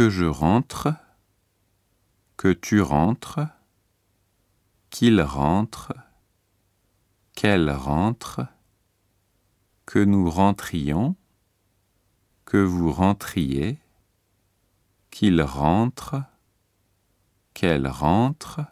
que je rentre, que tu rentres, qu'il rentre, qu'elle rentre, que nous rentrions, que vous rentriez, qu'il rentre, qu'elle rentre,